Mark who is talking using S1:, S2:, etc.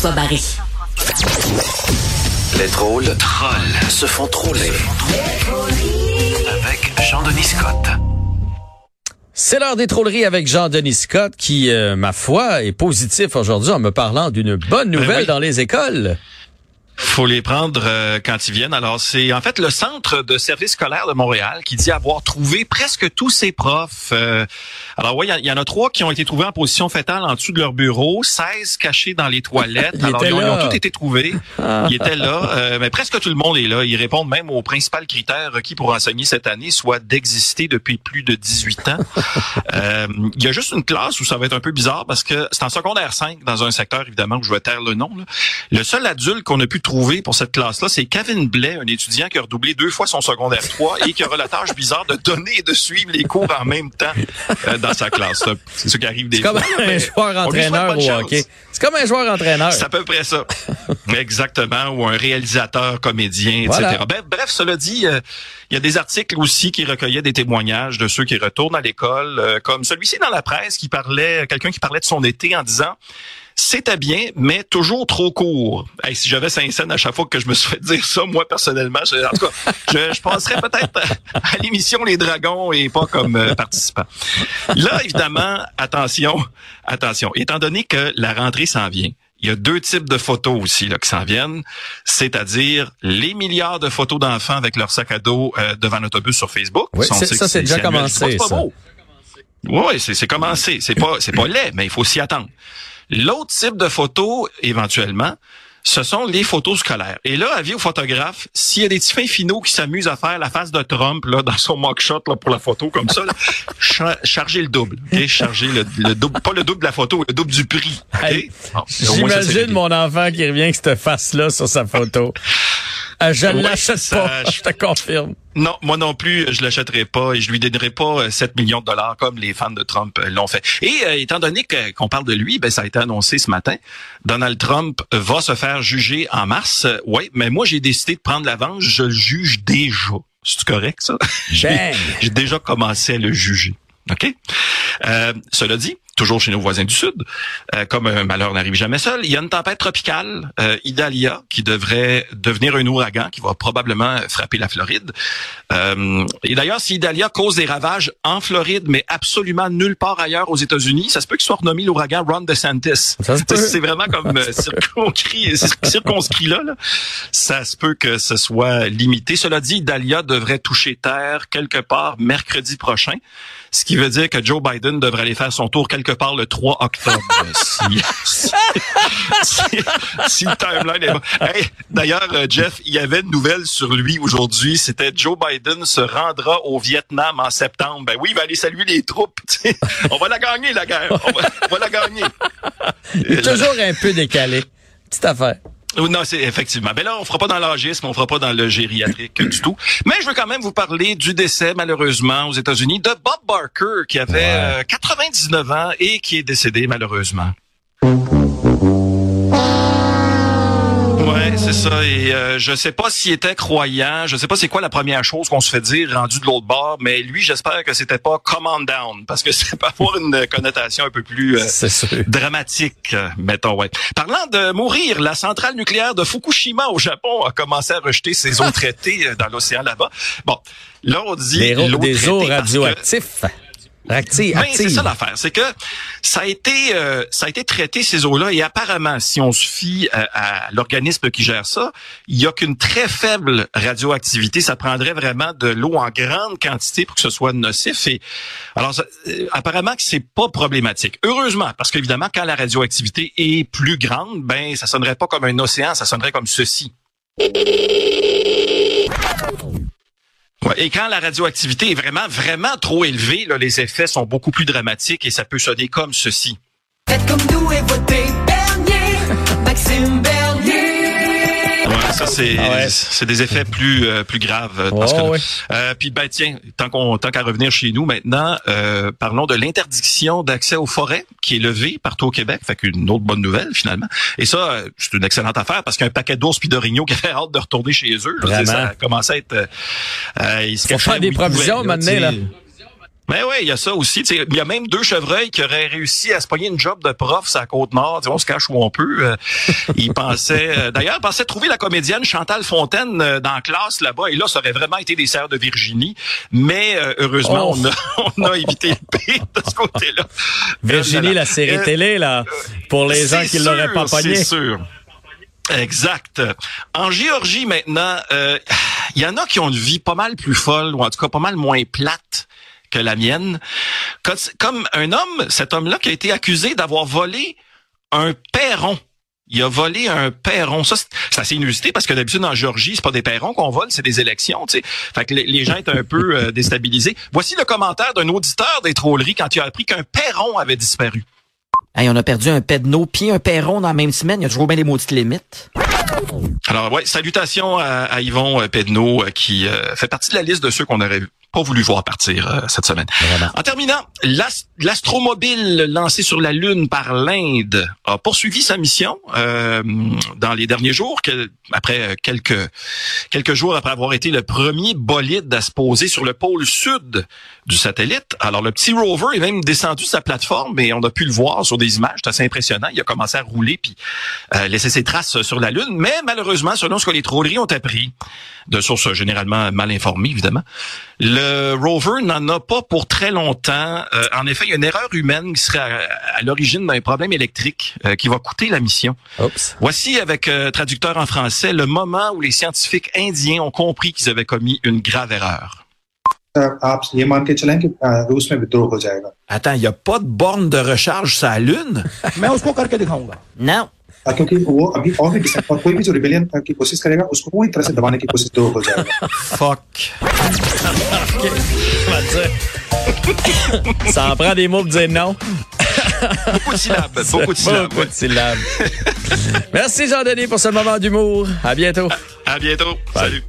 S1: Jean-François Barry.
S2: Les drôles trolls se font troller. Avec Jean-Denis Scott.
S3: C'est l'heure des trolleries avec Jean-Denis Scott qui, euh, ma foi, est positif aujourd'hui en me parlant d'une bonne nouvelle
S4: Ben oui.
S3: dans les écoles.
S4: Faut les prendre euh, quand ils viennent. Alors, c'est en fait le Centre de service scolaire de Montréal qui dit avoir trouvé presque tous ses profs. Euh, alors, oui, il y en- il y, en a trois qui ont été trouvés en position fétale en dessous de leur bureau, 16 cachés dans les toilettes.
S3: Il
S4: Alors, ils ont, ils ont
S3: là.
S4: tous été trouvés. Ils étaient là, euh, mais presque tout le monde est là. Ils répondent même aux principaux critères requis pour enseigner cette année, soit d'exister depuis plus de 18 ans. Euh, Il y a juste une classe où ça va être un peu bizarre parce que c'est en secondaire 5, dans un secteur, évidemment, où je vais taire le nom. là. Le seul adulte qu'on a pu trouver pour cette classe-là, c'est Kevin Blais, un étudiant qui a redoublé deux fois son secondaire 3 et qui aura la tâche bizarre de donner et de suivre les cours en même temps euh, dans sa classe. C'est ce qui arrive des
S3: C'est comme
S4: fois.
S3: un joueur entraîneur au hockey. C'est comme un joueur entraîneur.
S4: C'est à peu près ça. Exactement. Ou un réalisateur, comédien,
S3: Voilà.
S4: etc. Ben, bref, cela dit, euh, il y a des articles aussi qui recueillaient des témoignages de ceux qui retournent à l'école, euh, comme celui-ci dans la presse qui parlait, quelqu'un qui parlait de son été en disant c'était bien, mais toujours trop court. Hey, si j'avais cinq scènes à chaque fois que je me suis fait dire ça, moi personnellement, je, en tout cas, je, je passerais peut-être à, à l'émission Les Dragons et pas comme euh, participant. Là, évidemment, attention, attention. Étant donné que la rentrée s'en vient, il y a deux types de photos aussi là, qui s'en viennent, c'est-à-dire les milliards de photos d'enfants avec leur sac à dos euh, devant l'autobus sur Facebook.
S3: Oui, c'est- ça, c'est déjà commencé,
S4: c'est pas beau. Oui, c'est c'est commencé. C'est pas c'est pas laid, mais il faut s'y attendre. L'autre type de photos, éventuellement, ce sont les photos scolaires. Et là, avis aux photographes, s'il y a des petits fins finaux qui s'amusent à faire la face de Trump là dans son mock-shot là, pour la photo comme ça, là, cha- chargez le double. ok? Chargez le, le double, pas le double de la photo, le double du prix. ok?
S3: Hey,
S4: Bon, au moins, ça, c'est
S3: J'imagine mon enfant qui revient avec cette face-là sur sa photo. Euh, je
S4: Ouais,
S3: l'achète
S4: ça,
S3: pas,
S4: je-
S3: te confirme.
S4: Non, moi non plus, je l'achèterai pas et je lui donnerai pas euh, 7 millions de dollars comme les fans de Trump euh, l'ont fait. Et euh, étant donné qu'on parle de lui, ben ça a été annoncé ce matin, Donald Trump va se faire juger en mars. Euh, oui, mais moi j'ai décidé de prendre l'avance, je le juge déjà. C'est correct ça? J'ai déjà commencé à le juger. OK? Euh, cela dit, toujours chez nos voisins du Sud, euh, comme un malheur n'arrive jamais seul, il y a une tempête tropicale, euh, Idalia, qui devrait devenir un ouragan qui va probablement frapper la Floride. Euh, et d'ailleurs, si Idalia cause des ravages en Floride, mais absolument nulle part ailleurs aux États-Unis, ça se peut qu'il soit renommé l'ouragan Ron DeSantis. C'est vraiment comme euh, circonscrit, circonscrit là, là. Ça se peut que ce soit limité. Cela dit, Idalia devrait toucher terre quelque part mercredi prochain, ce qui veut dire que Joe Biden devrait aller faire son tour quelque part le 3 octobre. si, le timeline est bon. Hey, D'ailleurs, euh, Jeff, il y avait une nouvelle sur lui aujourd'hui. C'était Joe Biden se rendra au Vietnam en septembre. Ben oui, il va aller saluer les troupes. On va la gagner, la guerre. On va, on va la gagner.
S3: Il est toujours un peu décalé. Petite affaire.
S4: Non, c'est effectivement. Ben là, on fera pas dans l'âgisme, on fera pas dans le gériatrique du tout. Mais je veux quand même vous parler du décès, malheureusement, aux États-Unis, de Bob Barker, qui avait
S3: Ouais.
S4: euh, 99 ans et qui est décédé, malheureusement. Ouais, c'est ça. Et euh, je sais pas s'il était croyant. Je sais pas c'est quoi la première chose qu'on se fait dire rendu de l'autre bord. Mais lui, j'espère que c'était pas "come on down" parce que ça peut avoir une connotation un peu plus euh, dramatique, mettons, ouais. Parlant de mourir, la centrale nucléaire de Fukushima au Japon a commencé à rejeter ses eaux traitées euh, dans l'océan là-bas. Bon, là, on dit
S3: Des, des eaux
S4: parce que- ben, c'est ça l'affaire, c'est que ça a été euh, ça a été traité ces eaux-là et apparemment, si on se fie euh, à l'organisme qui gère ça, il y a qu'une très faible radioactivité. Ça prendrait vraiment de l'eau en grande quantité pour que ce soit nocif. Et alors, ça- euh, apparemment que c'est pas problématique. Heureusement, parce qu'évidemment, quand la radioactivité est plus grande, ben ça sonnerait pas comme un océan, ça sonnerait comme ceci. Ouais, et quand la radioactivité est vraiment, vraiment trop élevée, là, les effets sont beaucoup plus dramatiques et ça peut sonner comme ceci.
S5: Faites comme nous et votez Bernier, Maxime Bernier.
S4: Ouais, ça c'est
S3: Ah ouais.
S4: c'est des effets plus euh, plus graves euh, dans
S3: Oh,
S4: ce cas-là.
S3: oui.
S4: Euh, puis ben tiens, tant qu'on tant qu'à revenir chez nous maintenant, euh, parlons de l'interdiction d'accès aux forêts qui est levée partout au Québec, fait qu'une autre bonne nouvelle finalement. Et ça, euh, c'est une excellente affaire parce qu'un paquet d'ours puis d'orignaux qui avait hâte de retourner chez eux,
S3: Vraiment.
S4: ça a commencé à être. Euh, ils se
S3: Faut
S4: cachaient
S3: faire des provisions maintenant, là.
S4: Mais oui, il y a ça aussi. Il y a même deux chevreuils qui auraient réussi à se pogner une job de prof sur la Côte-Nord. On se cache où on peut. Euh, Ils pensaient... euh, D'ailleurs, ils pensaient trouver la comédienne Chantal Fontaine euh, dans la classe là-bas. Et là, ça aurait vraiment été des serres de Virginie. Mais euh, heureusement,
S3: Oh.
S4: on, a, on a évité le pire de ce côté-là.
S3: Virginie, la série
S4: Euh,
S3: télé, là, pour les gens qui l'auraient pas pogné.
S4: C'est sûr. Exact. En Géorgie maintenant, euh, il y en a qui ont une vie pas mal plus folle ou en tout cas pas mal moins plate que la mienne. Comme- un homme, cet homme-là qui a été accusé d'avoir volé un perron. Il a volé un perron. Ça, c'est assez inusité parce que d'habitude en Géorgie, c'est pas des perrons qu'on vole, c'est des élections. Tu sais. Fait que les, gens étaient un peu euh, déstabilisés. Voici le commentaire d'un auditeur des trolleries quand il a appris qu'un perron avait disparu.
S1: Hey, on a perdu un pédno puis un perron dans la même semaine. Il y a toujours bien des maudites limites.
S4: Alors, ouais, salutations à, à Yvon euh, Pedneau qui euh, fait partie de la liste de ceux qu'on aurait pas voulu voir partir euh, cette semaine.
S3: Vraiment.
S4: En terminant, l'as- l'astromobile lancé sur la Lune par l'Inde a poursuivi sa mission euh, dans les derniers jours, que- après euh, quelques quelques jours après avoir été le premier bolide à se poser sur le pôle sud du satellite. Alors le petit rover est même descendu de sa plateforme et on a pu le voir sur des images, c'est assez impressionnant. Il a commencé à rouler puis euh, laisser ses traces sur la Lune, mais malheureusement, selon ce que les trolleries ont appris, de sources généralement mal informées évidemment, le le rover n'en a pas pour très longtemps. Euh, en effet, il y a une erreur humaine qui serait à, l'origine d'un problème électrique euh, qui va coûter la mission. Voici avec euh, traducteur en français le moment où les scientifiques indiens ont compris qu'ils avaient commis une grave erreur.
S6: Attends, il n'y a pas de borne de recharge sur la Lune?
S1: Non.
S7: अ, क्योंकि वो अभी और भी किसान और कोई भी जो रिबेलियन की कोशिश करेगा उसको पूरी तरह से दबाने की कोशिश विद्रोह हो जाएगा
S6: Fuck.
S3: On va dire. Ça en prend des mots pour dire non.
S4: Beaucoup de syllabes, beaucoup de syllabes.
S3: Beaucoup de syllabes. Merci Jean-Denis pour ce moment d'humour. À bientôt.
S4: À bientôt. Salut.